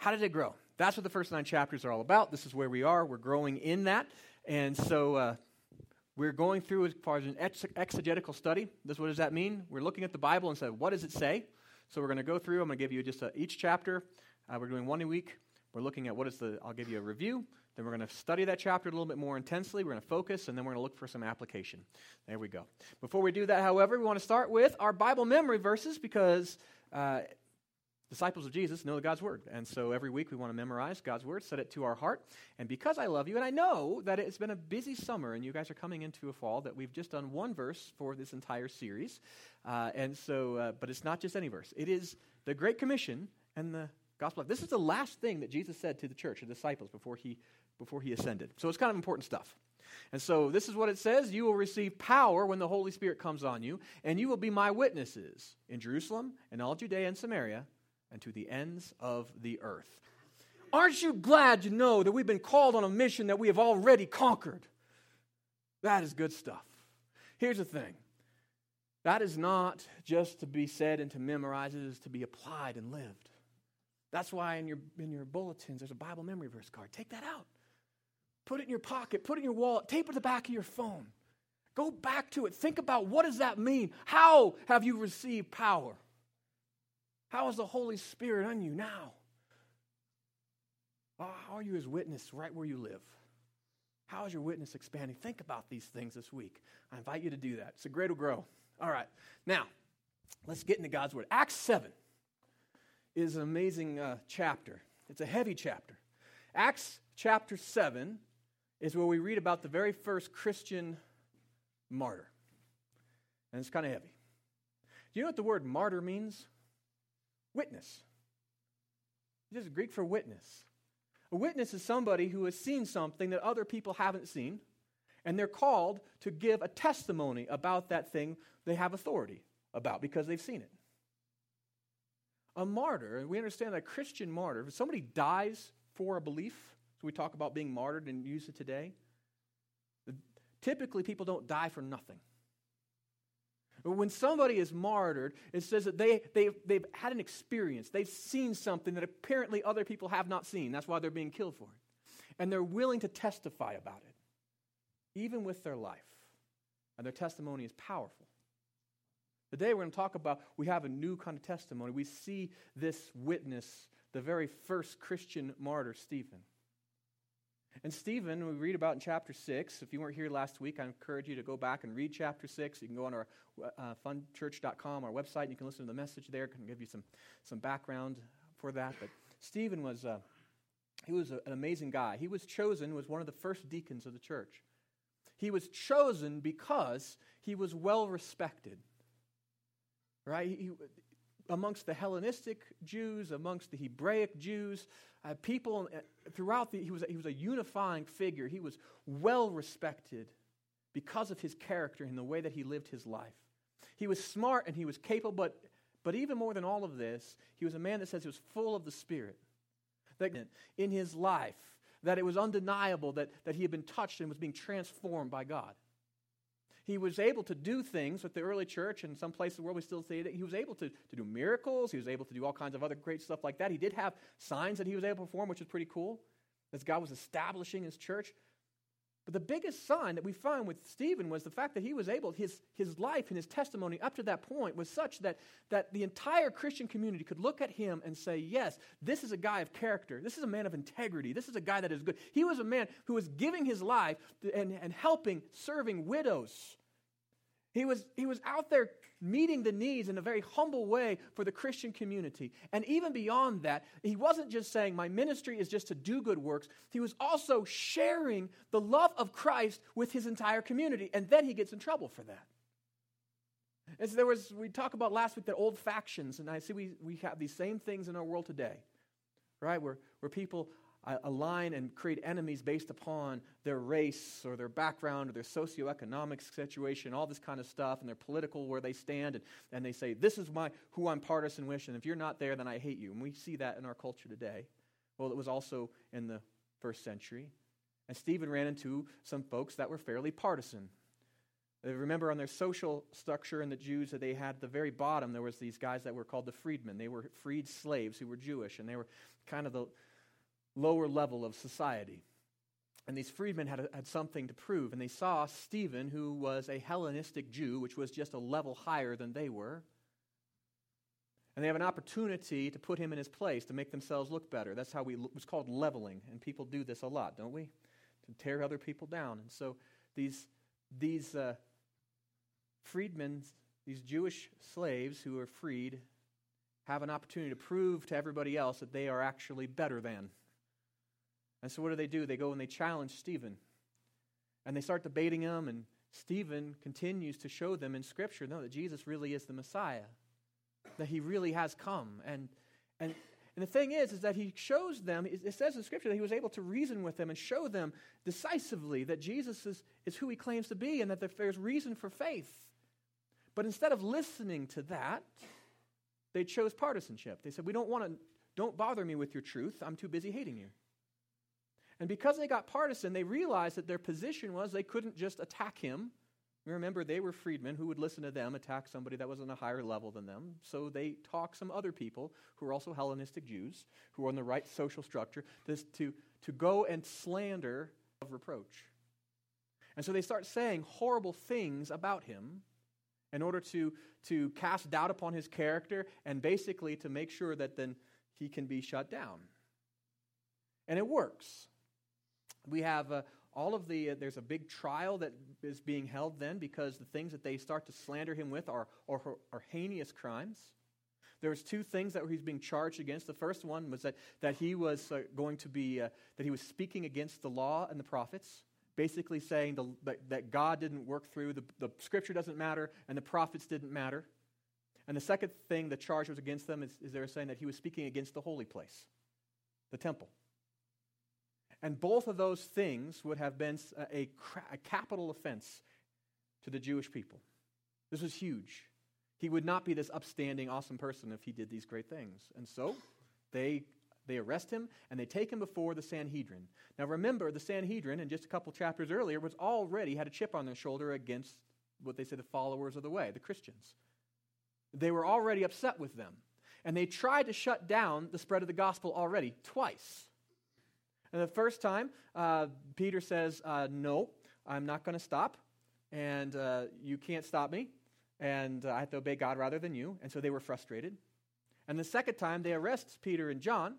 how did it grow? That's what the first nine chapters are all about. This is where we are. We're growing in that. And so uh, we're going through as far as an ex- exegetical study. This, what does that mean? We're looking at the Bible and say, what does it say? So we're going to go through. I'm going to give you just a, each chapter. Uh, we're doing one a week. We're looking at what is the, I'll give you a review. Then we're going to study that chapter a little bit more intensely. We're going to focus, and then we're going to look for some application. There we go. Before we do that, however, we want to start with our Bible memory verses because uh, disciples of Jesus know God's Word. And so every week we want to memorize God's Word, set it to our heart. And because I love you, and I know that it's been a busy summer and you guys are coming into a fall, that we've just done one verse for this entire series. Uh, and so, uh, but it's not just any verse, it is the Great Commission and the Gospel. This is the last thing that Jesus said to the church, the disciples, before he, before he ascended. So it's kind of important stuff. And so this is what it says You will receive power when the Holy Spirit comes on you, and you will be my witnesses in Jerusalem and all Judea and Samaria and to the ends of the earth. Aren't you glad to know that we've been called on a mission that we have already conquered? That is good stuff. Here's the thing that is not just to be said and to memorize, it is to be applied and lived. That's why in your, in your bulletins there's a Bible memory verse card. Take that out. Put it in your pocket, put it in your wallet, tape it to the back of your phone. Go back to it. Think about what does that mean? How have you received power? How is the Holy Spirit on you now? How are you his witness right where you live? How is your witness expanding? Think about these things this week. I invite you to do that. It's a great to grow. All right. Now, let's get into God's Word. Acts 7 is an amazing uh, chapter. It's a heavy chapter. Acts chapter 7 is where we read about the very first Christian martyr. And it's kind of heavy. Do you know what the word martyr means? Witness. This is Greek for witness. A witness is somebody who has seen something that other people haven't seen, and they're called to give a testimony about that thing they have authority about because they've seen it. A martyr, and we understand that a Christian martyr, if somebody dies for a belief, so we talk about being martyred and use it today, typically people don't die for nothing. When somebody is martyred, it says that they, they, they've had an experience. They've seen something that apparently other people have not seen. That's why they're being killed for it. And they're willing to testify about it, even with their life. And their testimony is powerful. Today we're going to talk about, we have a new kind of testimony. We see this witness, the very first Christian martyr, Stephen. And Stephen, we read about in chapter 6. If you weren't here last week, I encourage you to go back and read chapter 6. You can go on our uh, funchurch.com, our website, and you can listen to the message there. I can give you some, some background for that. But Stephen was, uh, he was a, an amazing guy. He was chosen, was one of the first deacons of the church. He was chosen because he was well respected. Right? He, amongst the Hellenistic Jews, amongst the Hebraic Jews, uh, people uh, throughout the, he was, he was a unifying figure. He was well respected because of his character and the way that he lived his life. He was smart and he was capable, but, but even more than all of this, he was a man that says he was full of the Spirit. That in his life, that it was undeniable that, that he had been touched and was being transformed by God. He was able to do things with the early church and some places where we still see it. He was able to, to do miracles. He was able to do all kinds of other great stuff like that. He did have signs that he was able to perform, which is pretty cool, as God was establishing his church. But the biggest sign that we find with Stephen was the fact that he was able, his, his life and his testimony up to that point was such that, that the entire Christian community could look at him and say, Yes, this is a guy of character. This is a man of integrity. This is a guy that is good. He was a man who was giving his life and, and helping, serving widows he was, he was out there meeting the needs in a very humble way for the Christian community. And even beyond that, he wasn't just saying, My ministry is just to do good works. He was also sharing the love of Christ with his entire community. And then he gets in trouble for that. As there was, we talked about last week the old factions, and I see we, we have these same things in our world today, right? Where, where people align and create enemies based upon their race or their background or their socioeconomic situation, all this kind of stuff, and their political where they stand, and, and they say, This is my who I'm partisan with, and if you're not there, then I hate you. And we see that in our culture today. Well, it was also in the first century. And Stephen ran into some folks that were fairly partisan. Remember on their social structure in the Jews that they had at the very bottom, there was these guys that were called the freedmen. They were freed slaves who were Jewish, and they were kind of the lower level of society. And these freedmen had, had something to prove, and they saw Stephen, who was a Hellenistic Jew, which was just a level higher than they were. And they have an opportunity to put him in his place, to make themselves look better. That's how we, it's called leveling, and people do this a lot, don't we? To tear other people down. And so these, these uh, freedmen, these Jewish slaves who are freed, have an opportunity to prove to everybody else that they are actually better than. And so what do they do? They go and they challenge Stephen. And they start debating him, and Stephen continues to show them in Scripture no, that Jesus really is the Messiah, that he really has come. And, and, and the thing is, is that he shows them, it says in Scripture that he was able to reason with them and show them decisively that Jesus is, is who he claims to be and that there's reason for faith. But instead of listening to that, they chose partisanship. They said, We don't want to, don't bother me with your truth. I'm too busy hating you. And because they got partisan, they realized that their position was they couldn't just attack him. Remember, they were freedmen who would listen to them attack somebody that was on a higher level than them. So they talked some other people who were also Hellenistic Jews, who were on the right social structure, this, to, to go and slander of reproach. And so they start saying horrible things about him in order to, to cast doubt upon his character and basically to make sure that then he can be shut down. And it works. We have uh, all of the, uh, there's a big trial that is being held then because the things that they start to slander him with are, are, are heinous crimes. There's two things that he's being charged against. The first one was that, that he was uh, going to be, uh, that he was speaking against the law and the prophets, basically saying the, that, that God didn't work through, the, the scripture doesn't matter, and the prophets didn't matter. And the second thing the charge was against them is, is they were saying that he was speaking against the holy place, the temple. And both of those things would have been a, a, capital offense to the Jewish people. This was huge. He would not be this upstanding, awesome person if he did these great things. And so they, they arrest him and they take him before the Sanhedrin. Now remember, the Sanhedrin, in just a couple chapters earlier, was already had a chip on their shoulder against what they say the followers of the way, the Christians. They were already upset with them. And they tried to shut down the spread of the gospel already, twice. And the first time, uh, Peter says, uh, No, I'm not going to stop, and uh, you can't stop me, and uh, I have to obey God rather than you. And so they were frustrated. And the second time, they arrest Peter and John,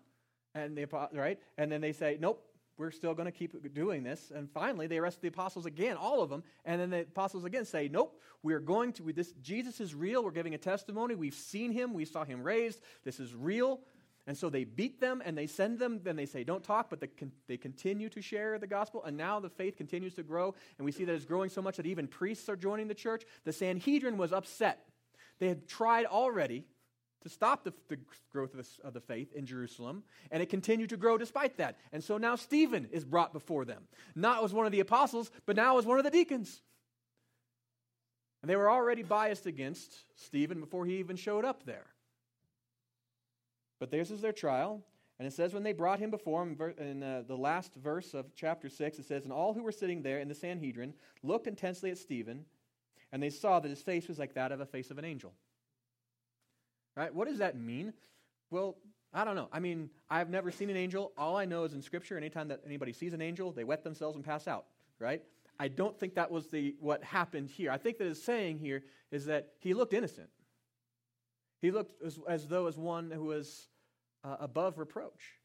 and the right, and then they say, Nope, we're still going to keep doing this. And finally, they arrest the apostles again, all of them. And then the apostles again say, Nope, we're going to, we, this, Jesus is real. We're giving a testimony. We've seen him. We saw him raised. This is real. And so they beat them and they send them, then they say, don't talk, but they, con- they continue to share the gospel. And now the faith continues to grow. And we see that it's growing so much that even priests are joining the church. The Sanhedrin was upset. They had tried already to stop the, the growth of the, of the faith in Jerusalem, and it continued to grow despite that. And so now Stephen is brought before them, not as one of the apostles, but now as one of the deacons. And they were already biased against Stephen before he even showed up there. But theirs is their trial. And it says, when they brought him before him, in uh, the last verse of chapter 6, it says, And all who were sitting there in the Sanhedrin looked intensely at Stephen, and they saw that his face was like that of a face of an angel. Right? What does that mean? Well, I don't know. I mean, I've never seen an angel. All I know is in Scripture, anytime that anybody sees an angel, they wet themselves and pass out. Right? I don't think that was the, what happened here. I think that it's saying here is that he looked innocent. He looked as, as though as one who was uh, above reproach.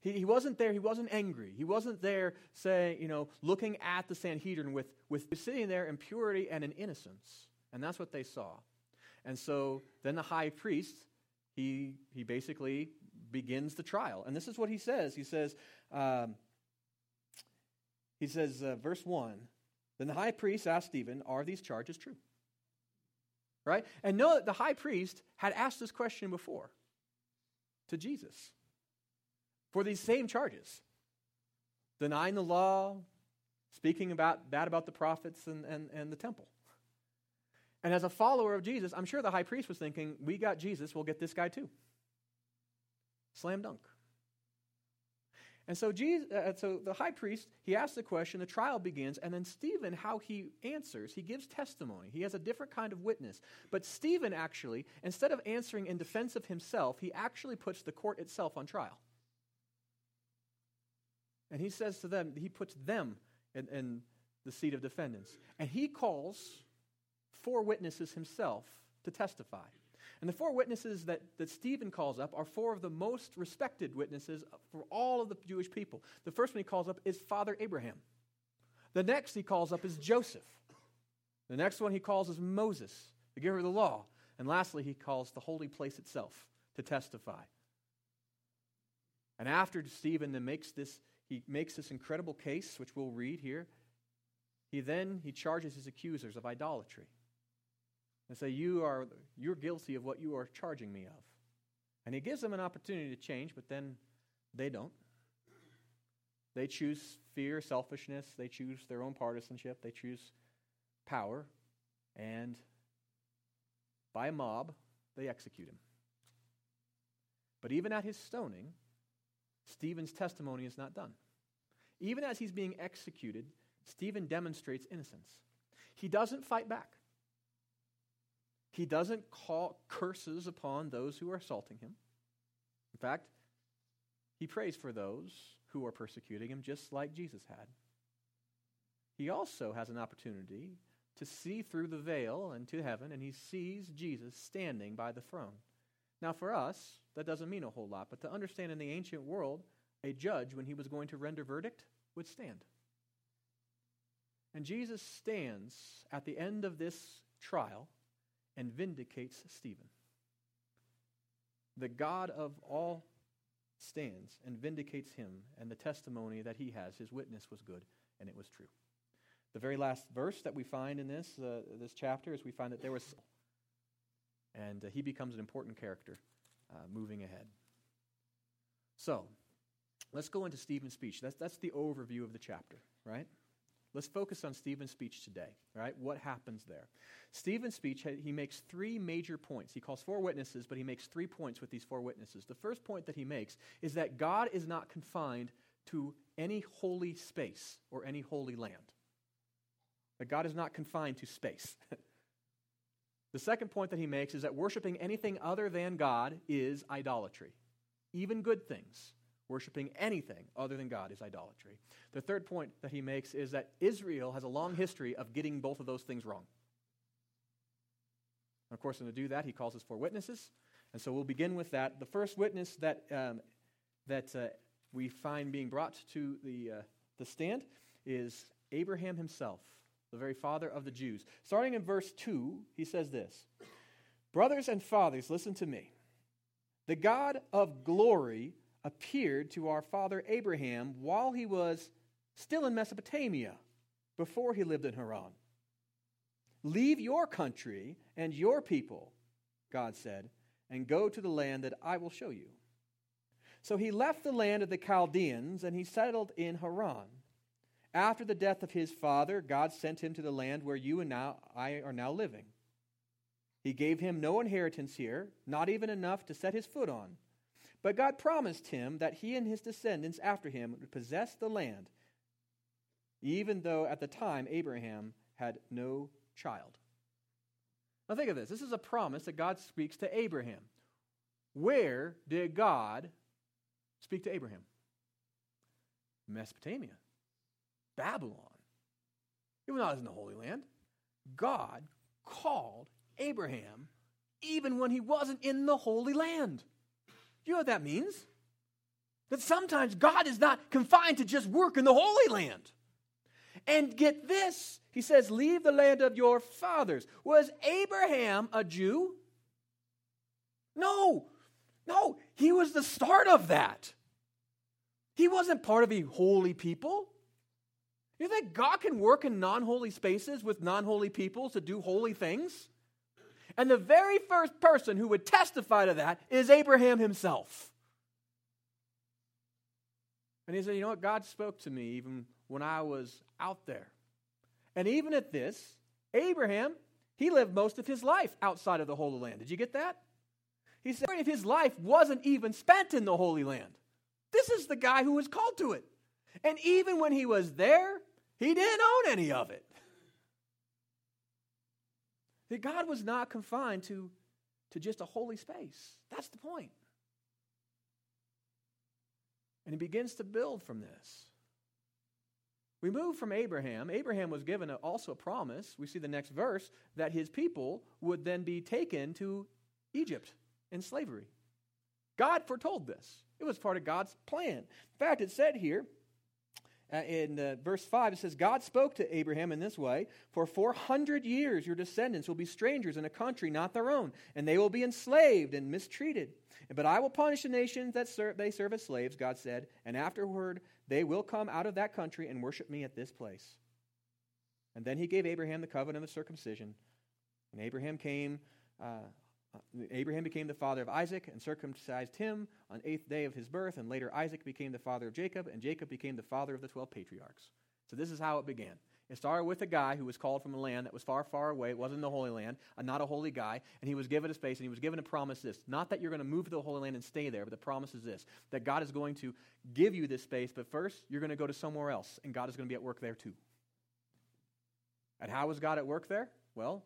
He, he wasn't there, he wasn't angry. He wasn't there saying, you know, looking at the Sanhedrin with, with sitting there in purity and in innocence. And that's what they saw. And so then the high priest, he, he basically begins the trial. And this is what he says. He says, um, he says, uh, verse 1 Then the high priest asked Stephen, Are these charges true? Right? And know that the high priest had asked this question before to Jesus for these same charges denying the law, speaking about bad about the prophets and, and, and the temple. And as a follower of Jesus, I'm sure the high priest was thinking, we got Jesus, we'll get this guy too. Slam dunk. And so, Jesus, uh, so the high priest, he asks the question, the trial begins, and then Stephen, how he answers, he gives testimony. He has a different kind of witness. But Stephen actually, instead of answering in defense of himself, he actually puts the court itself on trial. And he says to them, he puts them in, in the seat of defendants. And he calls four witnesses himself to testify. And the four witnesses that, that Stephen calls up are four of the most respected witnesses for all of the Jewish people. The first one he calls up is Father Abraham. The next he calls up is Joseph. The next one he calls is Moses, the giver of the law. And lastly, he calls the holy place itself to testify. And after Stephen then makes this, he makes this incredible case, which we'll read here, he then he charges his accusers of idolatry and say, you are, You're guilty of what you are charging me of. And he gives them an opportunity to change, but then they don't. They choose fear, selfishness, they choose their own partisanship, they choose power, and by mob, they execute him. But even at his stoning, Stephen's testimony is not done. Even as he's being executed, Stephen demonstrates innocence. He doesn't fight back. He doesn't call curses upon those who are assaulting him. In fact, he prays for those who are persecuting him, just like Jesus had. He also has an opportunity to see through the veil into heaven, and he sees Jesus standing by the throne. Now, for us, that doesn't mean a whole lot, but to understand in the ancient world, a judge, when he was going to render verdict, would stand. And Jesus stands at the end of this trial and vindicates Stephen. The God of all stands and vindicates him and the testimony that he has. His witness was good and it was true. The very last verse that we find in this, uh, this chapter is we find that there was, and uh, he becomes an important character uh, moving ahead. So, let's go into Stephen's speech. That's, that's the overview of the chapter, right? Let's focus on Stephen's speech today, right? What happens there? Stephen's speech, he makes three major points. He calls four witnesses, but he makes three points with these four witnesses. The first point that he makes is that God is not confined to any holy space or any holy land. That God is not confined to space. the second point that he makes is that worshiping anything other than God is idolatry, even good things. Worshiping anything other than God is idolatry. The third point that he makes is that Israel has a long history of getting both of those things wrong. And of course, to do that, he calls us four witnesses. And so we'll begin with that. The first witness that, um, that uh, we find being brought to the, uh, the stand is Abraham himself, the very father of the Jews. Starting in verse 2, he says this Brothers and fathers, listen to me. The God of glory appeared to our father Abraham while he was still in Mesopotamia, before he lived in Haran. Leave your country and your people, God said, and go to the land that I will show you. So he left the land of the Chaldeans and he settled in Haran. After the death of his father, God sent him to the land where you and now I are now living. He gave him no inheritance here, not even enough to set his foot on. But God promised him that he and his descendants after him would possess the land, even though at the time Abraham had no child. Now think of this. This is a promise that God speaks to Abraham. Where did God speak to Abraham? Mesopotamia, Babylon. It was not in the Holy Land. God called Abraham even when he wasn't in the Holy Land. You know what that means? That sometimes God is not confined to just work in the Holy Land. And get this, he says, Leave the land of your fathers. Was Abraham a Jew? No, no, he was the start of that. He wasn't part of a holy people. You think God can work in non holy spaces with non holy people to do holy things? And the very first person who would testify to that is Abraham himself. And he said, You know what? God spoke to me even when I was out there. And even at this, Abraham, he lived most of his life outside of the Holy Land. Did you get that? He said if his life wasn't even spent in the Holy Land. This is the guy who was called to it. And even when he was there, he didn't own any of it. That God was not confined to, to just a holy space. That's the point. And he begins to build from this. We move from Abraham. Abraham was given a, also a promise. We see the next verse that his people would then be taken to Egypt in slavery. God foretold this. It was part of God's plan. In fact, it said here in uh, verse 5, it says, God spoke to Abraham in this way For 400 years your descendants will be strangers in a country not their own, and they will be enslaved and mistreated. But I will punish the nations that serve, they serve as slaves, God said, and afterward they will come out of that country and worship me at this place. And then he gave Abraham the covenant of circumcision. And Abraham came, uh, uh, Abraham became the father of Isaac and circumcised him on eighth day of his birth. And later Isaac became the father of Jacob, and Jacob became the father of the twelve patriarchs. So this is how it began. It started with a guy who was called from a land that was far, far away. It wasn't the Holy Land, uh, not a holy guy. And he was given a space and he was given a promise this not that you're going to move to the Holy Land and stay there, but the promise is this that God is going to give you this space, but first you're going to go to somewhere else, and God is going to be at work there too. And how was God at work there? Well,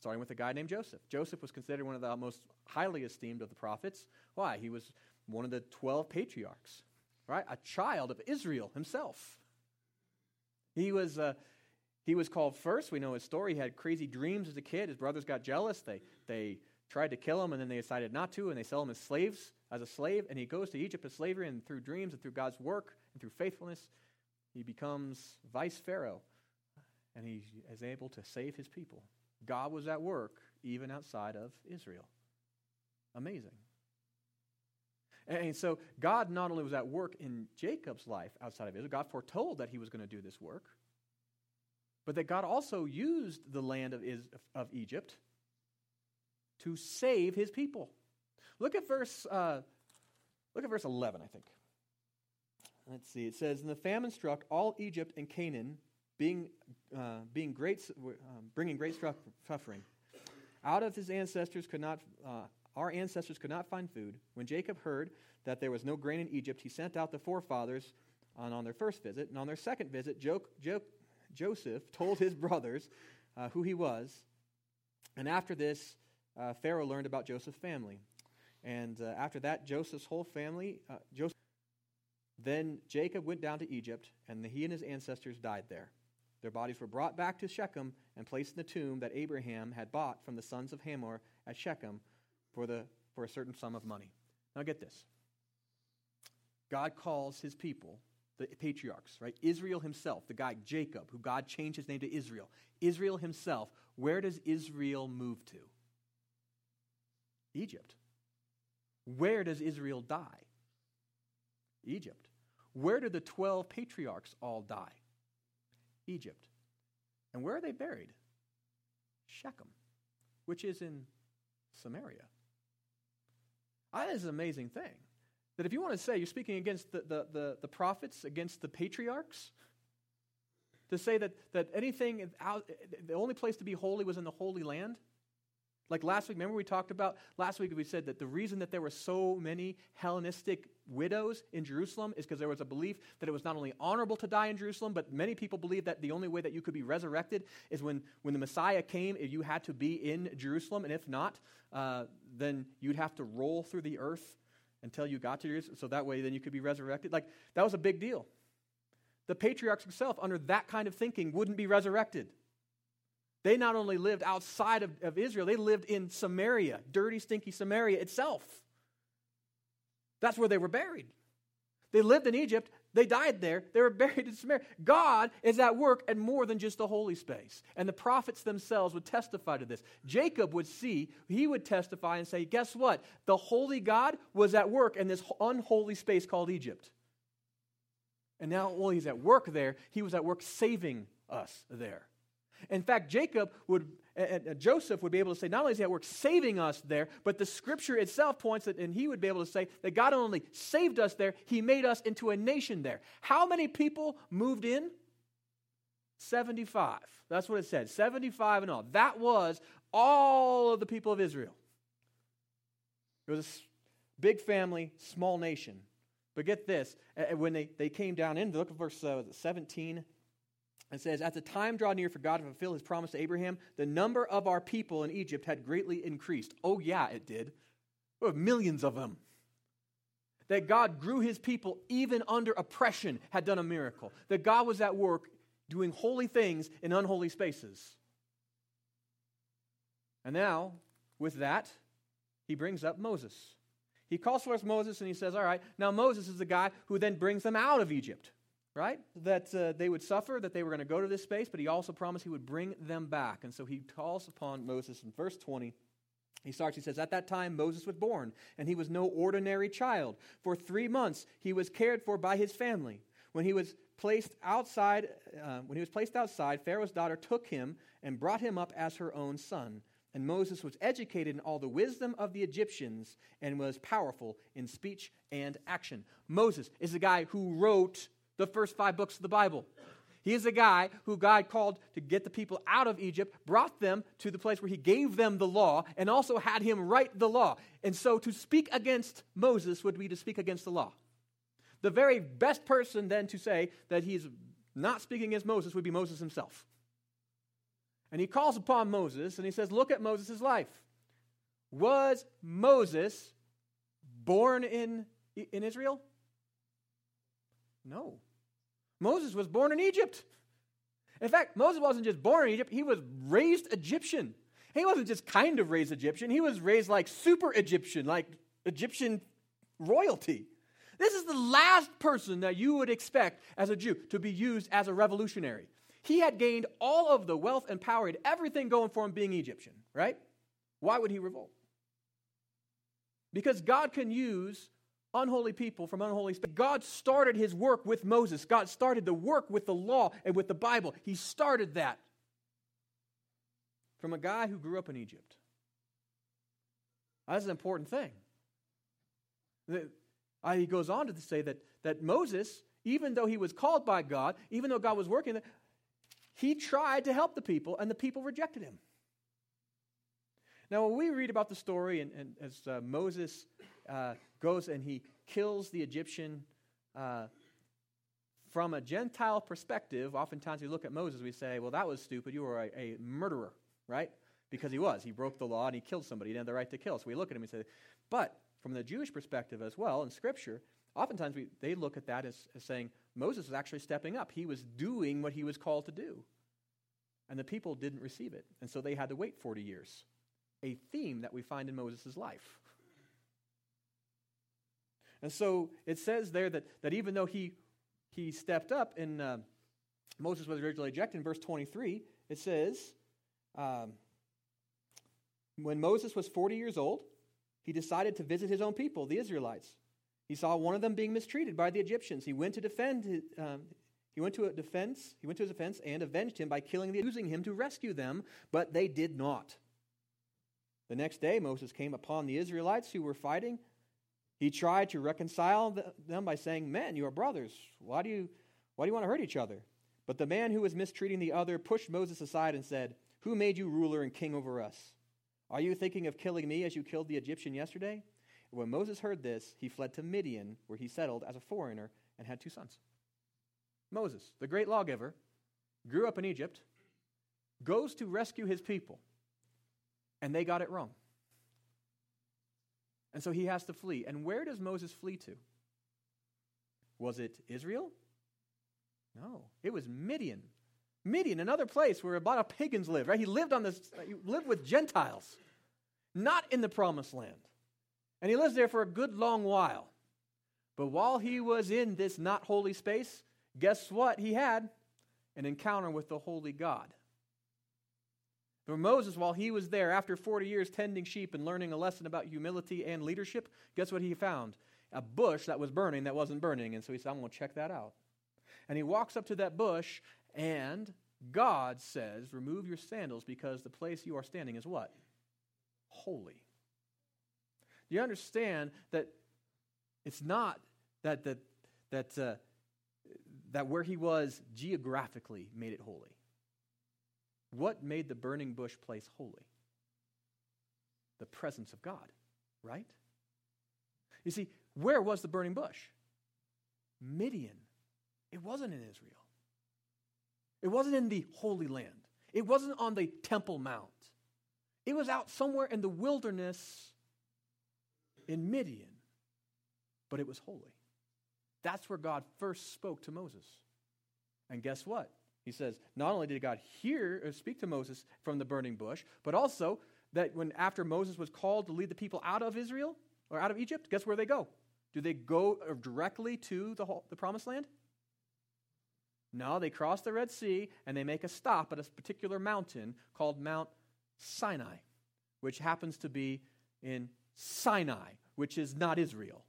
starting with a guy named Joseph. Joseph was considered one of the most highly esteemed of the prophets. Why? He was one of the 12 patriarchs, right? A child of Israel himself. He was, uh, he was called first. We know his story. He had crazy dreams as a kid. His brothers got jealous. They, they tried to kill him, and then they decided not to, and they sell him as slaves, as a slave. And he goes to Egypt as slavery, and through dreams and through God's work and through faithfulness, he becomes vice pharaoh, and he is able to save his people. God was at work even outside of Israel. Amazing. And so God not only was at work in Jacob's life outside of Israel, God foretold that he was going to do this work, but that God also used the land of, of Egypt to save his people. Look at verse, uh, look at verse 11, I think. Let's see. It says, And the famine struck all Egypt and Canaan, being, uh, being great, um, bringing great suffering. Out of his ancestors could not, uh, our ancestors could not find food. When Jacob heard that there was no grain in Egypt, he sent out the forefathers on, on their first visit. And on their second visit, jo- jo- Joseph told his brothers uh, who he was. And after this, uh, Pharaoh learned about Joseph's family. And uh, after that, Joseph's whole family, uh, Joseph, then Jacob went down to Egypt, and he and his ancestors died there. Their bodies were brought back to Shechem and placed in the tomb that Abraham had bought from the sons of Hamor at Shechem for, the, for a certain sum of money. Now get this. God calls his people, the patriarchs, right? Israel himself, the guy Jacob, who God changed his name to Israel. Israel himself, where does Israel move to? Egypt. Where does Israel die? Egypt. Where do the 12 patriarchs all die? Egypt. And where are they buried? Shechem, which is in Samaria. Ah, that is an amazing thing. That if you want to say you're speaking against the, the, the, the prophets, against the patriarchs, to say that, that anything, out, the only place to be holy was in the Holy Land, like last week, remember we talked about, last week we said that the reason that there were so many Hellenistic widows in Jerusalem is because there was a belief that it was not only honorable to die in Jerusalem, but many people believed that the only way that you could be resurrected is when, when the Messiah came, you had to be in Jerusalem, and if not, uh, then you'd have to roll through the earth until you got to Jerusalem, so that way then you could be resurrected. Like, that was a big deal. The patriarchs themselves, under that kind of thinking, wouldn't be resurrected. They not only lived outside of, of Israel, they lived in Samaria, dirty, stinky Samaria itself. That's where they were buried. They lived in Egypt, they died there, they were buried in Samaria. God is at work at more than just the holy space. And the prophets themselves would testify to this. Jacob would see, he would testify and say, Guess what? The holy God was at work in this unholy space called Egypt. And now, while he's at work there, he was at work saving us there. In fact, Jacob would, Joseph would be able to say, not only is he at work saving us there, but the scripture itself points that, and he would be able to say that God only saved us there, he made us into a nation there. How many people moved in? 75. That's what it said. 75 and all. That was all of the people of Israel. It was a big family, small nation. But get this when they, they came down in, look at verse uh, 17. It says, At the time draw near for God to fulfill his promise to Abraham, the number of our people in Egypt had greatly increased. Oh, yeah, it did. We have millions of them. That God grew his people even under oppression had done a miracle. That God was at work doing holy things in unholy spaces. And now, with that, he brings up Moses. He calls forth Moses and he says, All right, now Moses is the guy who then brings them out of Egypt, right? That uh, they would suffer, that they were going to go to this space, but he also promised he would bring them back. And so he calls upon Moses in verse 20. He starts, he says, At that time Moses was born, and he was no ordinary child. For three months he was cared for by his family. When he was placed outside, uh, when he was placed outside, Pharaoh's daughter took him and brought him up as her own son. And Moses was educated in all the wisdom of the Egyptians and was powerful in speech and action. Moses is the guy who wrote the first five books of the Bible. He is a guy who God called to get the people out of Egypt, brought them to the place where he gave them the law, and also had him write the law. And so to speak against Moses would be to speak against the law. The very best person then to say that he's not speaking against Moses would be Moses himself. And he calls upon Moses and he says, Look at Moses' life. Was Moses born in, in Israel? No. Moses was born in Egypt. In fact, Moses wasn't just born in Egypt, he was raised Egyptian. He wasn't just kind of raised Egyptian, he was raised like super Egyptian, like Egyptian royalty. This is the last person that you would expect as a Jew to be used as a revolutionary. He had gained all of the wealth and power and everything going for him being Egyptian, right? Why would he revolt? Because God can use unholy people from unholy space. God started his work with Moses. God started the work with the law and with the Bible. He started that from a guy who grew up in Egypt. That's an important thing. He goes on to say that, that Moses, even though he was called by God, even though God was working, he tried to help the people, and the people rejected him. Now, when we read about the story, and, and as uh, Moses uh, goes and he kills the Egyptian uh, from a Gentile perspective, oftentimes we look at Moses, we say, well, that was stupid. You were a, a murderer, right? Because he was. He broke the law and he killed somebody. He didn't have the right to kill. So we look at him and say, but from the Jewish perspective as well, in Scripture, oftentimes we, they look at that as, as saying, Moses was actually stepping up. He was doing what he was called to do. And the people didn't receive it. And so they had to wait 40 years. A theme that we find in Moses' life. And so it says there that, that even though he, he stepped up and uh, Moses was originally ejected in verse 23, it says, um, when Moses was 40 years old, he decided to visit his own people, the Israelites. He saw one of them being mistreated by the Egyptians. He went to defend. Um, he went to a defense. He went to his defense and avenged him by killing the using him to rescue them, but they did not. The next day, Moses came upon the Israelites who were fighting. He tried to reconcile them by saying, "Men, you are brothers. Why do you why do you want to hurt each other?" But the man who was mistreating the other pushed Moses aside and said, "Who made you ruler and king over us? Are you thinking of killing me as you killed the Egyptian yesterday?" When Moses heard this, he fled to Midian, where he settled as a foreigner and had two sons. Moses, the great lawgiver, grew up in Egypt, goes to rescue his people, and they got it wrong. And so he has to flee. And where does Moses flee to? Was it Israel? No, it was Midian. Midian, another place where a lot of pagans lived, right? He lived on this, he lived with Gentiles, not in the promised land. And he lives there for a good long while. But while he was in this not holy space, guess what he had? An encounter with the holy God. For Moses, while he was there, after 40 years tending sheep and learning a lesson about humility and leadership, guess what he found? A bush that was burning that wasn't burning. And so he said, I'm going to check that out. And he walks up to that bush, and God says, Remove your sandals because the place you are standing is what? Holy. Do you understand that it's not that, that, that, uh, that where he was geographically made it holy? What made the burning bush place holy? The presence of God, right? You see, where was the burning bush? Midian. It wasn't in Israel. It wasn't in the Holy Land. It wasn't on the Temple Mount. It was out somewhere in the wilderness in Midian. But it was holy. That's where God first spoke to Moses. And guess what? He says, not only did God hear or speak to Moses from the burning bush, but also that when after Moses was called to lead the people out of Israel or out of Egypt, guess where they go? Do they go uh, directly to the, whole, the promised land? No, they cross the Red Sea and they make a stop at a particular mountain called Mount Sinai, which happens to be in Sinai, which is not Israel.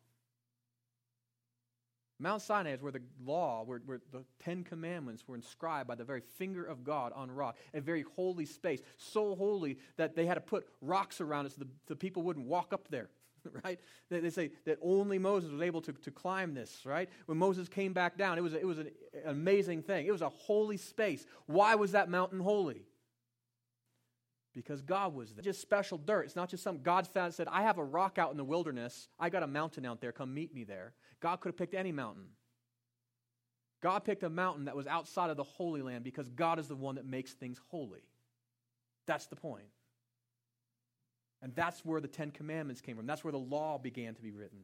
Mount Sinai is where the law, where, where, the Ten Commandments were inscribed by the very finger of God on rock, a very holy space, so holy that they had to put rocks around it so the, the people wouldn't walk up there. right? They, they, say that only Moses was able to, to climb this, right? When Moses came back down, it was, a, it was an amazing thing. It was a holy space. Why was that mountain holy? Because God was there. Just special dirt. It's not just some God said, I have a rock out in the wilderness. I got a mountain out there. Come meet me there. God could have picked any mountain. God picked a mountain that was outside of the Holy Land because God is the one that makes things holy. That's the point. And that's where the Ten Commandments came from. That's where the law began to be written.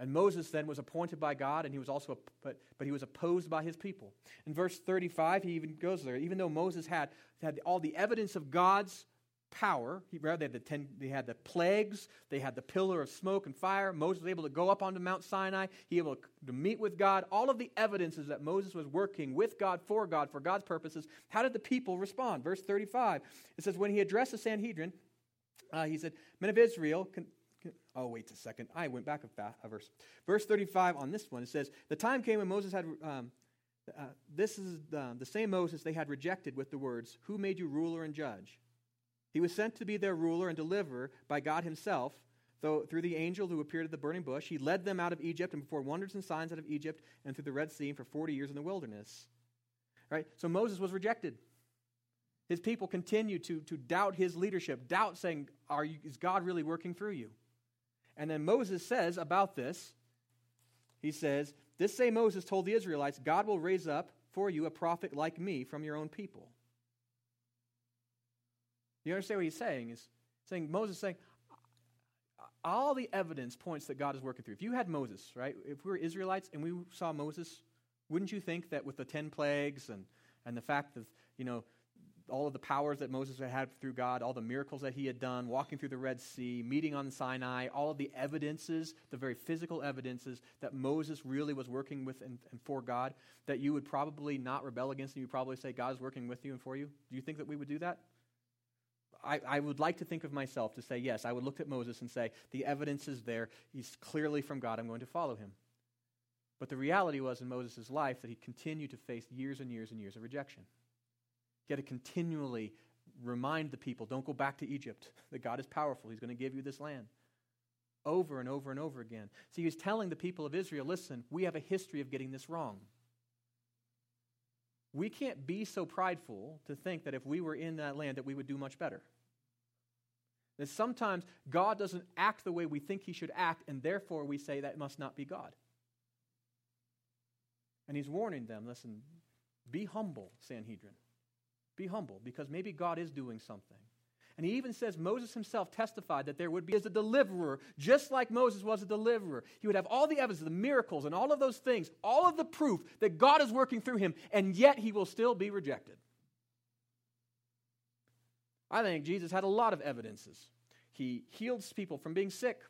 And Moses then was appointed by God, and he was also, but, but he was opposed by his people. In verse 35, he even goes there. Even though Moses had, had all the evidence of God's power. He, they, had the ten, they had the plagues, they had the pillar of smoke and fire. Moses was able to go up onto Mount Sinai, he was able to meet with God. All of the evidences that Moses was working with God, for God, for God's purposes. How did the people respond? Verse 35, it says, When he addressed the Sanhedrin, uh, he said, Men of Israel, oh, wait a second. I went back a, verse. Verse 35 on this one, it says, The time came when Moses had. Um, uh, this is the, the same Moses they had rejected with the words, Who made you ruler and judge? He was sent to be their ruler and deliverer by God himself, though through the angel who appeared at the burning bush. He led them out of Egypt and performed wonders and signs out of Egypt and through the Red Sea for 40 years in the wilderness. Right? So Moses was rejected. His people continued to, to doubt his leadership, doubt saying, Are you, Is God really working through you? And then Moses says about this, he says, This same Moses told the Israelites, God will raise up for you a prophet like me from your own people. You understand what he's saying? Is saying Moses saying all the evidence points that God is working through. If you had Moses, right? If we were Israelites and we saw Moses, wouldn't you think that with the ten plagues and and the fact that you know all of the powers that Moses had had through God, all the miracles that he had done, walking through the Red Sea, meeting on Sinai, all of the evidences, the very physical evidences that Moses really was working with and, and for God, that you would probably not rebel against and you probably say, God is working with you and for you? Do you think that we would do that? I, I, would like to think of myself to say, yes, I would look at Moses and say, the evidence is there. He's clearly from God. I'm going to follow him. But the reality was in Moses' life that he continued to face years and years and years of rejection. Had to continually remind the people don't go back to Egypt, that God is powerful. He's going to give you this land. Over and over and over again. So he was telling the people of Israel listen, we have a history of getting this wrong. We can't be so prideful to think that if we were in that land that we would do much better. That sometimes God doesn't act the way we think he should act, and therefore we say that must not be God. And he's warning them listen, be humble, Sanhedrin. Be humble, because maybe God is doing something. And he even says Moses himself testified that there would be as a deliverer, just like Moses was a deliverer. He would have all the evidence, the miracles, and all of those things, all of the proof that God is working through him, and yet he will still be rejected. I think Jesus had a lot of evidences. He healed people from being sick.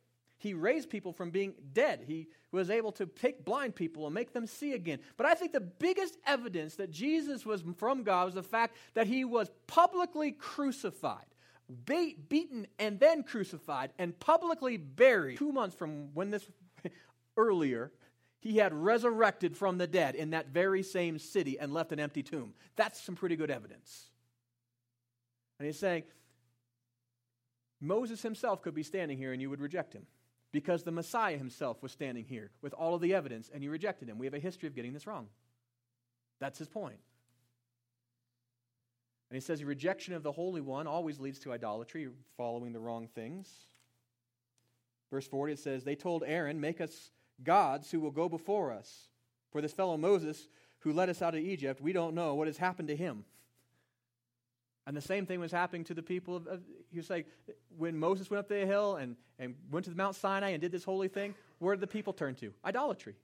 He raised people from being dead. He was able to take blind people and make them see again. But I think the biggest evidence that Jesus was from God was the fact that he was publicly crucified beaten and then crucified and publicly buried. Two months from when this earlier, he had resurrected from the dead in that very same city and left an empty tomb. That's some pretty good evidence. And he's saying, Moses himself could be standing here and you would reject him because the Messiah himself was standing here with all of the evidence and you rejected him. We have a history of getting this wrong. That's his point. And he says rejection of the Holy One always leads to idolatry, following the wrong things. Verse 40, it says, They told Aaron, Make us gods who will go before us. For this fellow Moses, who led us out of Egypt, we don't know what has happened to him. And the same thing was happening to the people of, of he was like, when Moses went up the hill and, and went to the Mount Sinai and did this holy thing, where did the people turn to? Idolatry.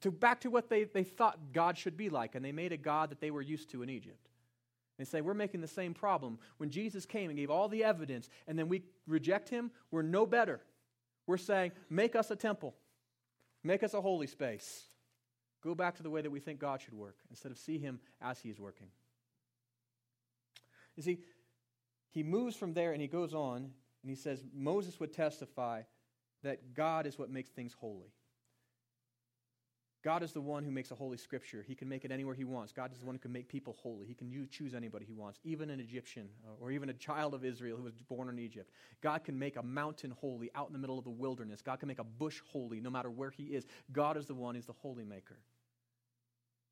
To back to what they, they thought God should be like, and they made a God that they were used to in Egypt. They say, We're making the same problem. When Jesus came and gave all the evidence, and then we reject him, we're no better. We're saying, Make us a temple, make us a holy space. Go back to the way that we think God should work instead of see him as he is working. You see, he moves from there and he goes on and he says, Moses would testify that God is what makes things holy. God is the one who makes a holy scripture. He can make it anywhere he wants. God is the one who can make people holy. He can choose anybody he wants, even an Egyptian uh, or even a child of Israel who was born in Egypt. God can make a mountain holy out in the middle of the wilderness. God can make a bush holy no matter where he is. God is the one who's the holy maker.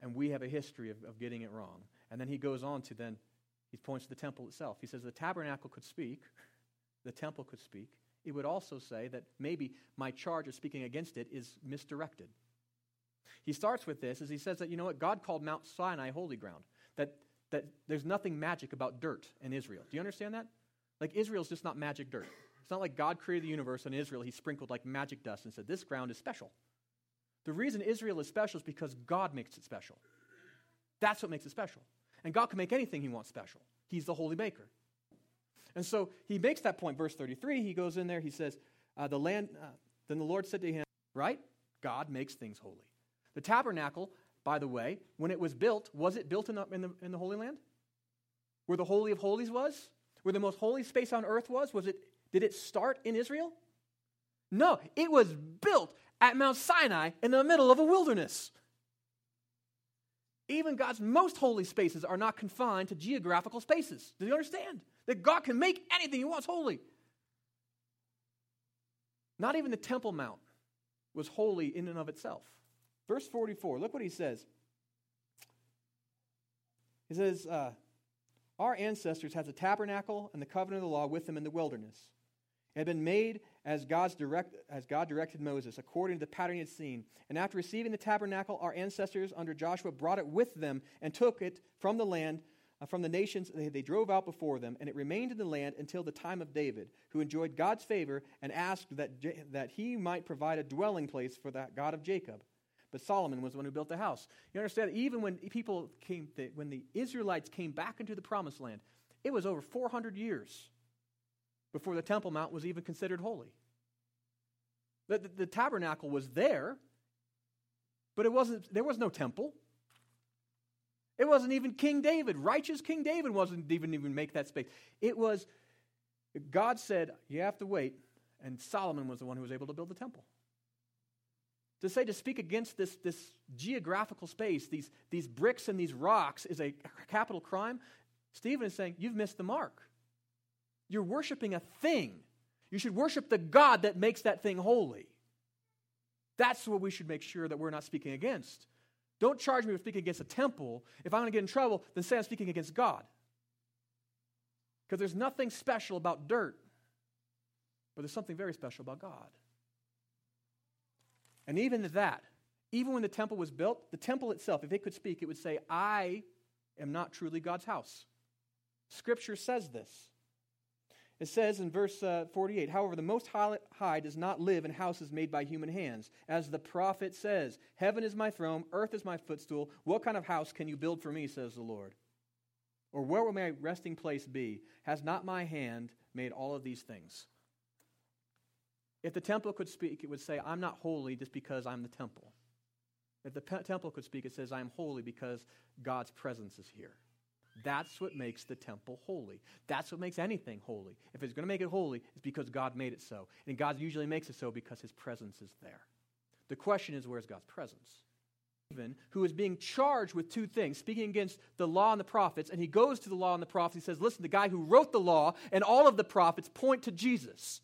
And we have a history of, of getting it wrong. And then he goes on to then, he points to the temple itself. He says the tabernacle could speak, the temple could speak. It would also say that maybe my charge of speaking against it is misdirected. He starts with this as he says that, you know what, God called Mount Sinai holy ground, that, that there's nothing magic about dirt in Israel. Do you understand that? Like, Israel's just not magic dirt. It's not like God created the universe and Israel, he sprinkled like magic dust and said, this ground is special. The reason Israel is special is because God makes it special. That's what makes it special. And God can make anything he wants special. He's the holy maker. And so he makes that point, verse 33. He goes in there, he says, uh, the land, uh, Then the Lord said to him, Right? God makes things holy. The tabernacle, by the way, when it was built, was it built in the, in the, in the Holy Land? Where the Holy of Holies was? Where the most holy space on earth was? Was it, did it start in Israel? No, it was built at Mount Sinai in the middle of a wilderness. Even God's most holy spaces are not confined to geographical spaces. Do you understand? That God can make anything He wants holy. Not even the Temple Mount was holy in and of itself. Verse 44, look what he says. He says, uh, Our ancestors had the tabernacle and the covenant of the law with them in the wilderness. It had been made as, God's direct, as God directed Moses, according to the pattern he had seen. And after receiving the tabernacle, our ancestors under Joshua brought it with them and took it from the land, uh, from the nations they, they drove out before them. And it remained in the land until the time of David, who enjoyed God's favor and asked that, that he might provide a dwelling place for that God of Jacob but Solomon was the one who built the house. You understand, even when people came, when the Israelites came back into the promised land, it was over 400 years before the Temple Mount was even considered holy. The, the, the tabernacle was there, but it wasn't, there was no temple. It wasn't even King David. Righteous King David wasn't even even make that space. It was God said, You have to wait, and Solomon was the one who was able to build the temple. To say to speak against this, this geographical space, these, these bricks and these rocks, is a capital crime, Stephen is saying, You've missed the mark. You're worshiping a thing. You should worship the God that makes that thing holy. That's what we should make sure that we're not speaking against. Don't charge me with speaking against a temple. If I'm going to get in trouble, then say I'm speaking against God. Because there's nothing special about dirt, but there's something very special about God. And even that, even when the temple was built, the temple itself, if it could speak, it would say, I am not truly God's house. Scripture says this. It says in verse uh, 48 However, the Most High does not live in houses made by human hands. As the prophet says, Heaven is my throne, earth is my footstool. What kind of house can you build for me, says the Lord? Or where will my resting place be? Has not my hand made all of these things? If the temple could speak, it would say, I'm not holy just because I'm the temple. If the pe- temple could speak, it says, I'm holy because God's presence is here. That's what makes the temple holy. That's what makes anything holy. If it's going to make it holy, it's because God made it so. And God usually makes it so because his presence is there. The question is, where's God's presence? Stephen, who is being charged with two things, speaking against the law and the prophets, and he goes to the law and the prophets. He says, Listen, the guy who wrote the law and all of the prophets point to Jesus.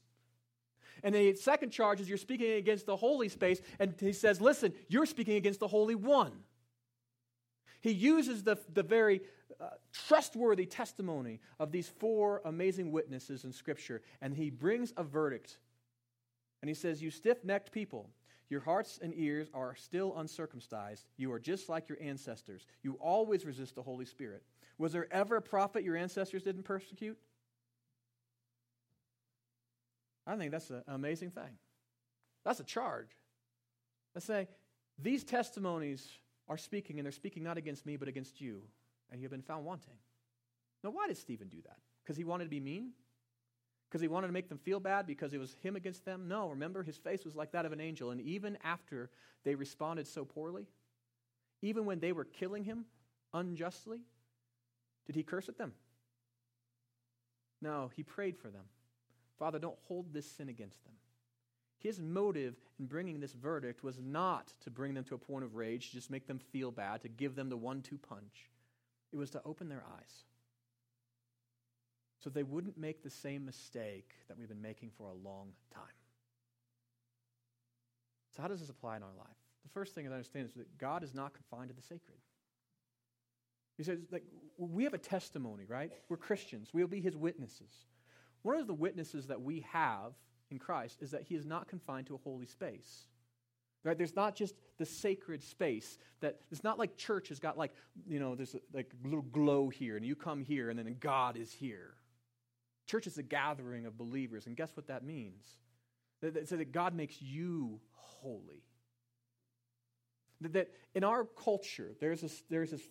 And the second charge is you're speaking against the holy space. And he says, listen, you're speaking against the Holy One. He uses the, the very uh, trustworthy testimony of these four amazing witnesses in Scripture, and he brings a verdict. And he says, You stiff necked people, Your hearts and ears are still uncircumcised. You are just like your ancestors. You always resist the Holy Spirit. Was there ever a prophet your ancestors didn't persecute? I think that's an amazing thing. That's a charge. Let's say, these testimonies are speaking, and they're speaking not against me, but against you, and you have been found wanting. Now, why did Stephen do that? Because he wanted to be mean? Because he wanted to make them feel bad because it was him against them? No, remember, his face was like that of an angel, and even after they responded so poorly, even when they were killing him unjustly, did he curse at them? No, he prayed for them. Father, don't hold this sin against them. His motive in bringing this verdict was not to bring them to a point of rage, to just make them feel bad, to give them the one two punch. It was to open their eyes so they wouldn't make the same mistake that we've been making for a long time. So, how does this apply in our life? The first thing I understand is that God is not confined to the sacred. He says, like, we have a testimony, right? We're Christians. We'll be his witnesses. One of the witnesses that we have in Christ is that he is not confined to a holy space. Right? There's not just the sacred space that it's not like church has got like, you know, there's like a little glow here and you come here and then God is here. Church is a gathering of believers, and guess what that means? That, that, that God makes you holy. That, that in our culture, there's this, there's this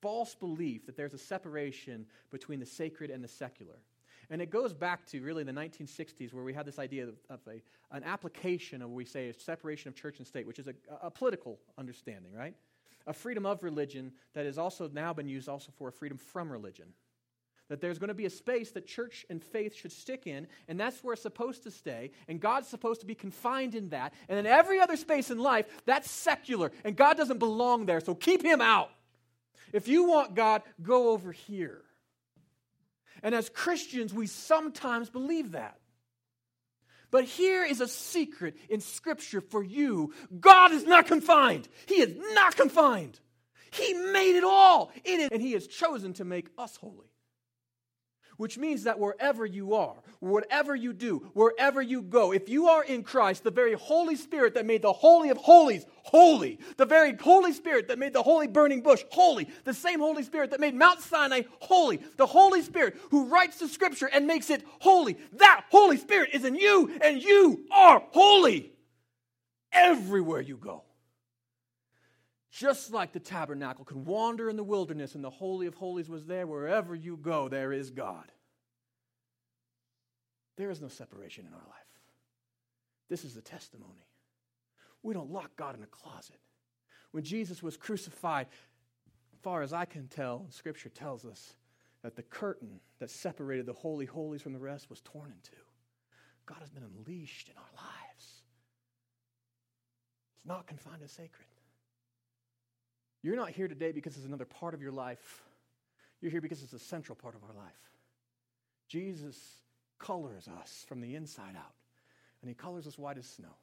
false belief that there's a separation between the sacred and the secular. And it goes back to really the 1960s where we had this idea of, of a, an application of what we say a separation of church and state, which is a, a political understanding, right? A freedom of religion that has also now been used also for a freedom from religion. That there's going to be a space that church and faith should stick in, and that's where it's supposed to stay, and God's supposed to be confined in that. And then every other space in life, that's secular, and God doesn't belong there, so keep him out. If you want God, go over here. And as Christians, we sometimes believe that. But here is a secret in Scripture for you God is not confined. He is not confined. He made it all in it, and He has chosen to make us holy which means that wherever you are, whatever you do, wherever you go, if you are in Christ, the very Holy Spirit that made the Holy of Holies holy, the very Holy Spirit that made the holy burning bush holy, the same Holy Spirit that made Mount Sinai holy, the Holy Spirit who writes the Scripture and makes it holy, that Holy Spirit is in you, and you are holy everywhere you go. Just like the tabernacle could wander in the wilderness and the Holy of Holies was there, wherever you go, there is God. There is no separation in our life. This is the testimony. We don't lock God in a closet. When Jesus was crucified, far as I can tell, Scripture tells us that the curtain that separated the holy holies from the rest was torn in two. God has been unleashed in our lives. It's not confined to sacred. You're not here today because it's another part of your life. You're here because it's a central part of our life. Jesus colors us from the inside out, and He colors us white as snow.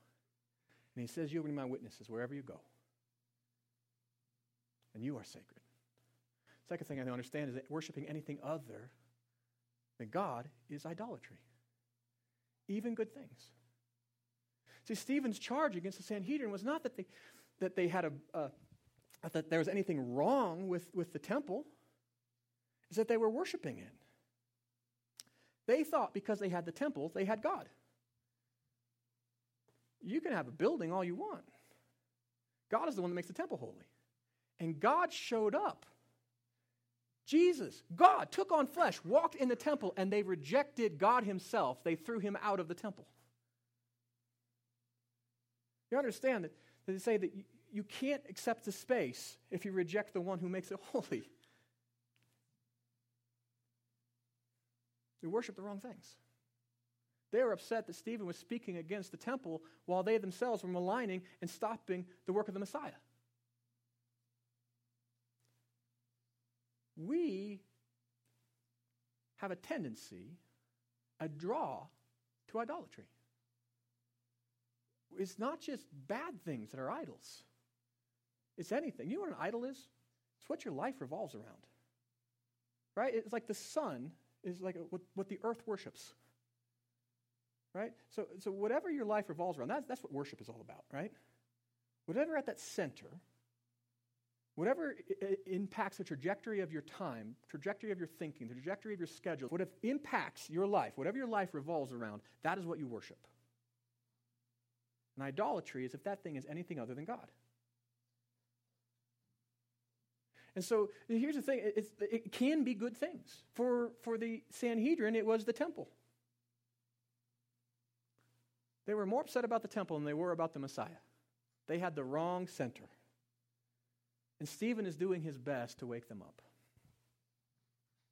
And He says, You'll be my witnesses wherever you go. And you are sacred. Second thing I understand is that worshiping anything other than God is idolatry, even good things. See, Stephen's charge against the Sanhedrin was not that they, that they had a, a not that there was anything wrong with, with the temple, is that they were worshiping it. They thought because they had the temple, they had God. You can have a building all you want. God is the one that makes the temple holy. And God showed up. Jesus, God, took on flesh, walked in the temple, and they rejected God Himself. They threw Him out of the temple. You understand that, that they say that you can't accept the space if you reject the one who makes it holy. We worship the wrong things. They were upset that Stephen was speaking against the temple while they themselves were maligning and stopping the work of the Messiah. We have a tendency, a draw to idolatry. It's not just bad things that are idols. It's anything. You know what an idol is? It's what your life revolves around. Right? It's like the sun is like what, what the earth worships. Right? So, so whatever your life revolves around, that's, that's what worship is all about, right? Whatever at that center, whatever impacts the trajectory of your time, trajectory of your thinking, the trajectory of your schedule, whatever impacts your life, whatever your life revolves around, that is what you worship. And idolatry is if that thing is anything other than God. And so here's the thing it, can be good things. For, for the Sanhedrin, it was the temple. They were more upset about the temple than they were about the Messiah. They had the wrong center. And Stephen is doing his best to wake them up.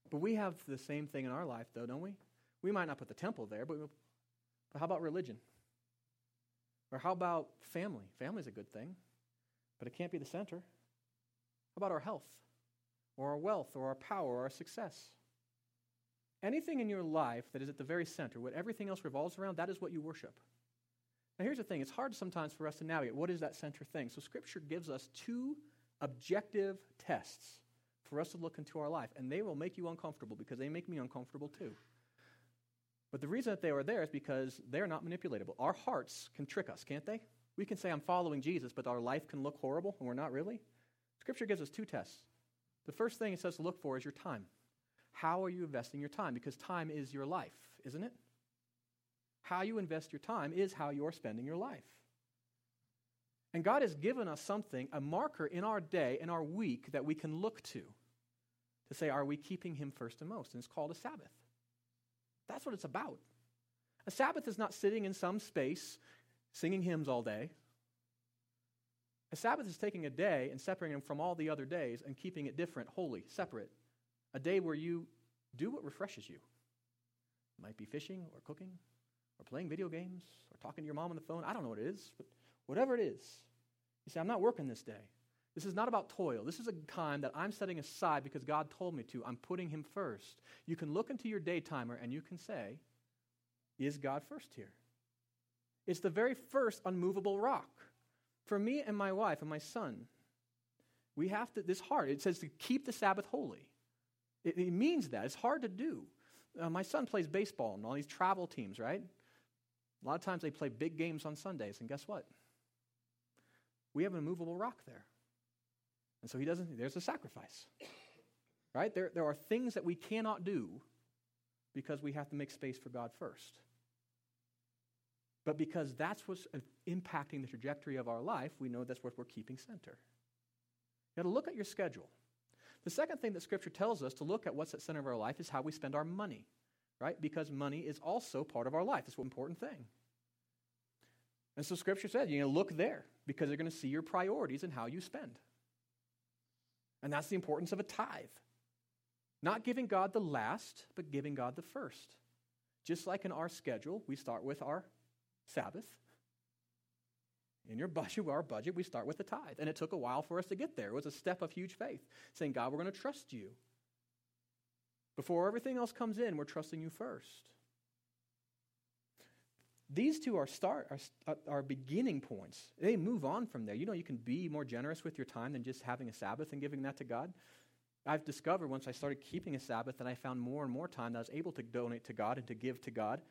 But we have the same thing in our life, though, don't we? We might not put the temple there, but, but how about religion? Or how about family? Family's a good thing, but it can't be the center. About our health, or our wealth, or our power, or our success? Anything in your life that is at the very center, what everything else revolves around, that is what you worship. Now, here's the thing it's hard sometimes for us to navigate. What is that center thing? So, Scripture gives us two objective tests for us to look into our life, and they will make you uncomfortable because they make me uncomfortable too. But the reason that they are there is because they're not manipulatable. Our hearts can trick us, can't they? We can say, I'm following Jesus, but our life can look horrible, and we're not really. Scripture gives us two tests. The first thing it says to look for is your time. How are you investing your time? Because time is your life, isn't it? How you invest your time is how you're spending your life. And God has given us something, a marker in our day, in our week, that we can look to to say, are we keeping Him first and most? And it's called a Sabbath. That's what it's about. A Sabbath is not sitting in some space singing hymns all day. A Sabbath is taking a day and separating it from all the other days and keeping it different, holy, separate. A day where you do what refreshes you. It might be fishing or cooking or playing video games or talking to your mom on the phone. I don't know what it is, but whatever it is, you say, I'm not working this day. This is not about toil. This is a time that I'm setting aside because God told me to. I'm putting Him first. You can look into your day timer and you can say, Is God first here? It's the very first unmovable rock. For me and my wife and my son, we have to, this hard. It says to keep the Sabbath holy. It, it means that. It's hard to do. Uh, my son plays baseball and all these travel teams, right? A lot of times they play big games on Sundays, and guess what? We have an immovable rock there. And so he doesn't, there's a sacrifice. Right? There, there are things that we cannot do because we have to make space for God first. But because that's what's uh, impacting the trajectory of our life, we know that's what we're keeping center. Got to look at your schedule. The second thing that Scripture tells us to look at what's at center of our life is how we spend our money, right? Because money is also part of our life. It's an important thing. And so Scripture says, you're going to look there because they're going to see your priorities and how you spend. And that's the importance of a tithe. Not giving God the last, but giving God the first. Just like in our schedule, we start with our Sabbath. In your budget, our budget, we start with the tithe. And it took a while for us to get there. It was a step of huge faith, saying, God, we're going to trust you. Before everything else comes in, we're trusting you first. These two are start are, are beginning points. They move on from there. You know, you can be more generous with your time than just having a Sabbath and giving that to God. I've discovered once I started keeping a Sabbath that I found more and more time that I was able to donate to God and to give to God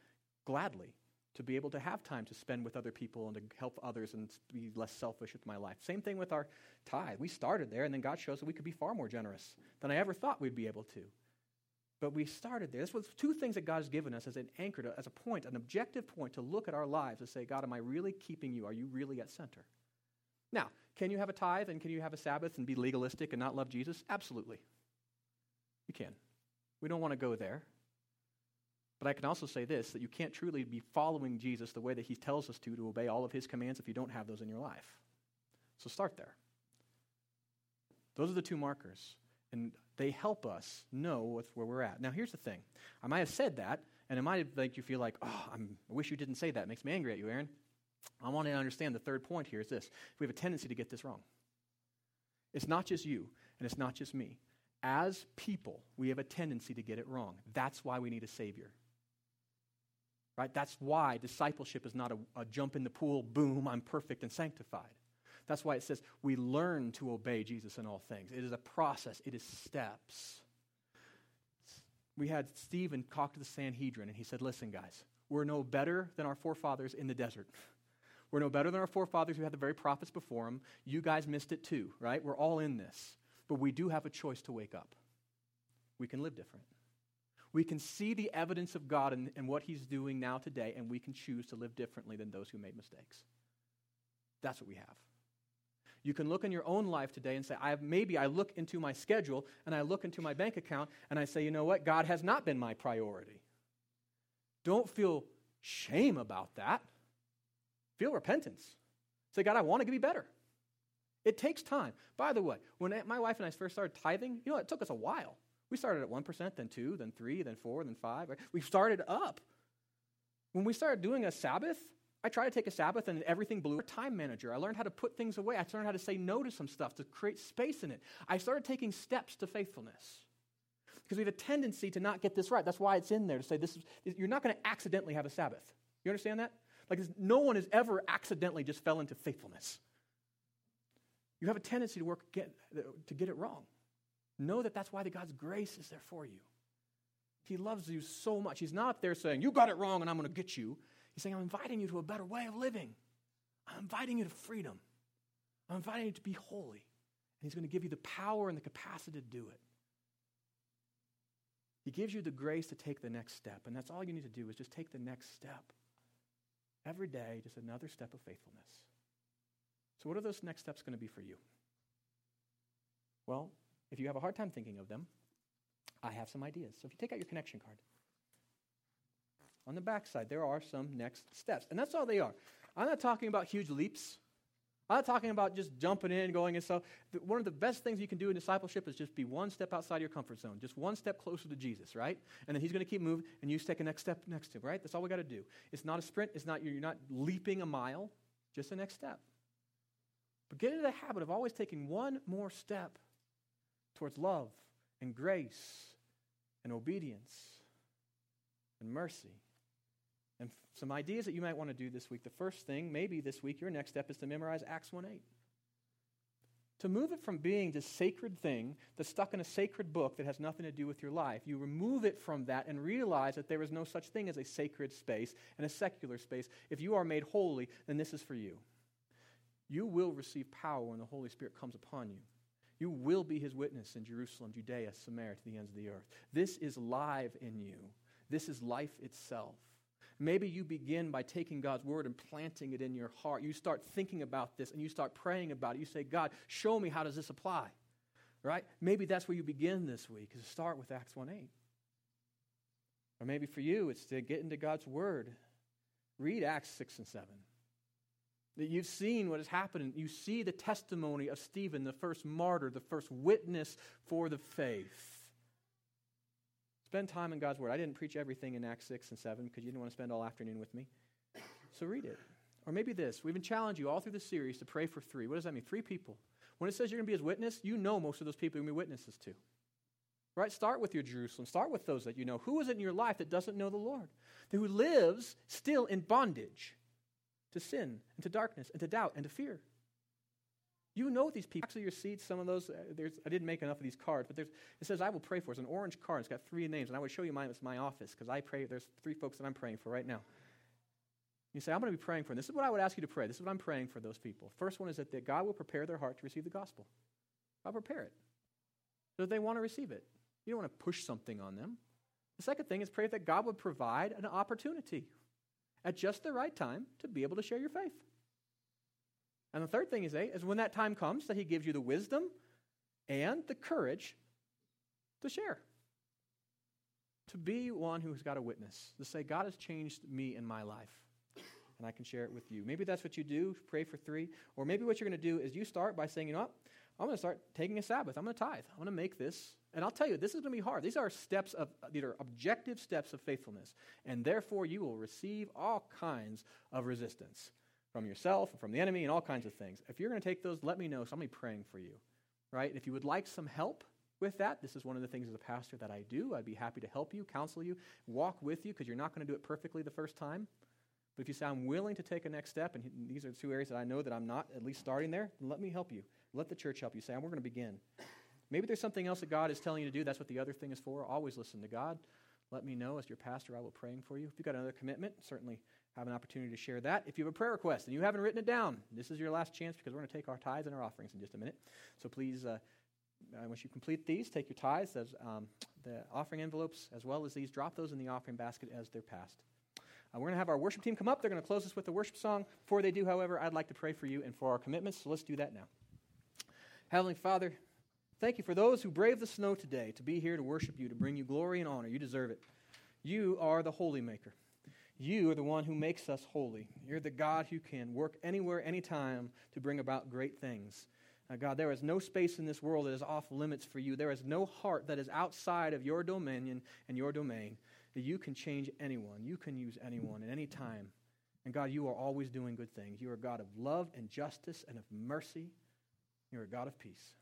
gladly, to be able to have time to spend with other people and to help others and be less selfish with my life. Same thing with our tithe. We started there, and then God shows that we could be far more generous than I ever thought we'd be able to. But we started there. This was two things that God has given us as an anchor, to, as a point, an objective point to look at our lives and say, God, am I really keeping you? Are you really at center? Now, can you have a tithe and can you have a Sabbath and be legalistic and not love Jesus? Absolutely. You can. We don't want to go there. But I can also say this that you can't truly be following Jesus the way that he tells us to, to obey all of his commands if you don't have those in your life. So start there. Those are the two markers. And they help us know where we're at. Now, here's the thing. I might have said that, and it might make you feel like, oh, I'm, I wish you didn't say that. It makes me angry at you, Aaron. I want to understand the third point here is this. We have a tendency to get this wrong. It's not just you, and it's not just me. As people, we have a tendency to get it wrong. That's why we need a Savior. Right? That's why discipleship is not a, a jump in the pool, boom, I'm perfect and sanctified. That's why it says we learn to obey Jesus in all things. It is a process, it is steps. We had Stephen talk to the Sanhedrin, and he said, Listen, guys, We're no better than our forefathers in the desert. We're no better than our forefathers who had the very prophets before them. You guys missed it too, right? We're all in this. But we do have a choice to wake up. We can live different. We can see the evidence of God and, and what He's doing now today, and we can choose to live differently than those who made mistakes. That's what we have. You can look in your own life today and say, I have, maybe I look into my schedule and I look into my bank account and I say, you know what? God has not been my priority. Don't feel shame about that. Feel repentance. Say, God, I want to be better. It takes time. By the way, when my wife and I first started tithing, you know, it took us a while. We started at 1%, then 2, then 3, then 4, then 5. Right? We started up. When we started doing a Sabbath, I tried to take a Sabbath and everything blew. A time manager. I learned how to put things away. I learned how to say no to some stuff to create space in it. I started taking steps to faithfulness because we have a tendency to not get this right. That's why it's in there to say this is, you're not going to accidentally have a Sabbath. You understand that? Like no one has ever accidentally just fell into faithfulness. You have a tendency to work get, to get it wrong. Know that that's why the God's grace is there for you. He loves you so much. He's not there saying, You got it wrong and I'm going to get you. He's saying, I'm inviting you to a better way of living. I'm inviting you to freedom. I'm inviting you to be holy. And He's going to give you the power and the capacity to do it. He gives you the grace to take the next step. And that's all you need to do is just take the next step. Every day, just another step of faithfulness. So, what are those next steps going to be for you? Well, if you have a hard time thinking of them, I have some ideas. So, if you take out your connection card, on the backside, there are some next steps. And that's all they are. I'm not talking about huge leaps. I'm not talking about just jumping in, going and so. One of the best things you can do in discipleship is just be one step outside your comfort zone, just one step closer to Jesus, right? And then He's going to keep moving, and you take a next step next to Him, right? That's all we got to do. It's not a sprint. It's not you're not leaping a mile. Just the next step. But get into the habit of always taking one more step towards love and grace and obedience and mercy and some ideas that you might want to do this week. The first thing, maybe this week, your next step is to memorize Acts 1 8. To move it from being this sacred thing that's stuck in a sacred book that has nothing to do with your life, you remove it from that and realize that there is no such thing as a sacred space and a secular space. If you are made holy, then this is for you. You will receive power when the Holy Spirit comes upon you. You will be his witness in Jerusalem, Judea, Samaria, to the ends of the earth. This is live in you. This is life itself. Maybe you begin by taking God's word and planting it in your heart. You start thinking about this and you start praying about it. You say, God, show me how does this apply? Right? Maybe that's where you begin this week, is to start with Acts 1 8. Or maybe for you, it's to get into God's word. Read Acts 6 and 7. That you've seen what has happened. You see the testimony of Stephen, the first martyr, the first witness for the faith. Spend time in God's Word. I didn't preach everything in Acts 6 and 7 because you didn't want to spend all afternoon with me. So read it. Or maybe this. We've been challenging you all through the series to pray for three. What does that mean? Three people. When it says you're going to be his witness, you know most of those people you're going to be witnesses to. Right? Start with your Jerusalem. Start with those that you know. Who is it in your life that doesn't know the Lord? Who lives still in bondage to sin and to darkness and to doubt and to fear? You know these people. Actually, your seats, some of those, uh, there's, I didn't make enough of these cards, but it says, I will pray for. It's an orange card. It's got three names, and I would show you mine. It's my office because I pray. There's three folks that I'm praying for right now. You say, I'm going to be praying for them. This is what I would ask you to pray. This is what I'm praying for those people. First one is that, that God will prepare their heart to receive the gospel. I'll prepare it so that they want to receive it. You don't want to push something on them. The second thing is pray that God would provide an opportunity at just the right time to be able to share your faith. And the third thing is, eh, is when that time comes, that he gives you the wisdom and the courage to share. To be one who's got a witness, to say, God has changed me in my life, and I can share it with you. Maybe that's what you do, pray for three. Or maybe what you're going to do is you start by saying, you know what? I'm going to start taking a Sabbath. I'm going to tithe. I'm going to make this. And I'll tell you, this is going to be hard. These are steps of, these are objective steps of faithfulness. And therefore, you will receive all kinds of resistance from yourself and from the enemy and all kinds of things. If you're going to take those, let me know. So I'm going to be praying for you, right? If you would like some help with that, this is one of the things as a pastor that I do. I'd be happy to help you, counsel you, walk with you, because you're not going to do it perfectly the first time. But if you say, I'm willing to take a next step, and these are two areas that I know that I'm not at least starting there, let me help you. Let the church help you. Say, we're going to begin. Maybe there's something else that God is telling you to do. That's what the other thing is for. Always listen to God. let me know as your pastor. I will praying for you. If you've got another commitment, certainly have an opportunity to share that. If you have a prayer request and you haven't written it down, this is your last chance because we're going to take our tithes and our offerings in just a minute. So please, uh, once you complete these, take your tithes, as, um, the offering envelopes, as well as these, drop those in the offering basket as they're passed. Uh, we're going to have our worship team come up. They're going to close us with a worship song. Before they do, however, I'd like to pray for you and for our commitments, so let's do that now. Heavenly Father, thank you for those who brave the snow today to be here to worship you, to bring you glory and honor. You deserve it. You are the holy maker. You are the one who makes us holy. You're the God who can work anywhere, anytime to bring about great things. Uh, God, there is no space in this world that is off limits for you. There is no heart that is outside of your dominion and your domain. That you can change anyone. You can use anyone at any time. And God, you are always doing good things. You are a God of love and justice and of mercy. You're a God of peace.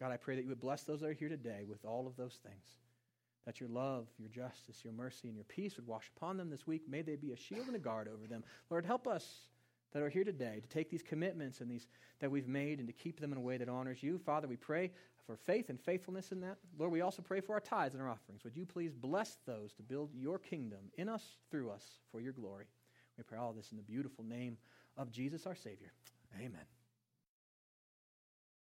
God, I pray that you would bless those that are here today with all of those things. That your love, your justice, your mercy, and your peace would wash upon them this week. May they be a shield and a guard over them. Lord, help us that are here today to take these commitments and these that we've made and to keep them in a way that honors you. Father, we pray for faith and faithfulness in that. Lord, we also pray for our tithes and our offerings. Would you please bless those to build your kingdom in us, through us, for your glory? We pray all this in the beautiful name of Jesus our Savior. Amen.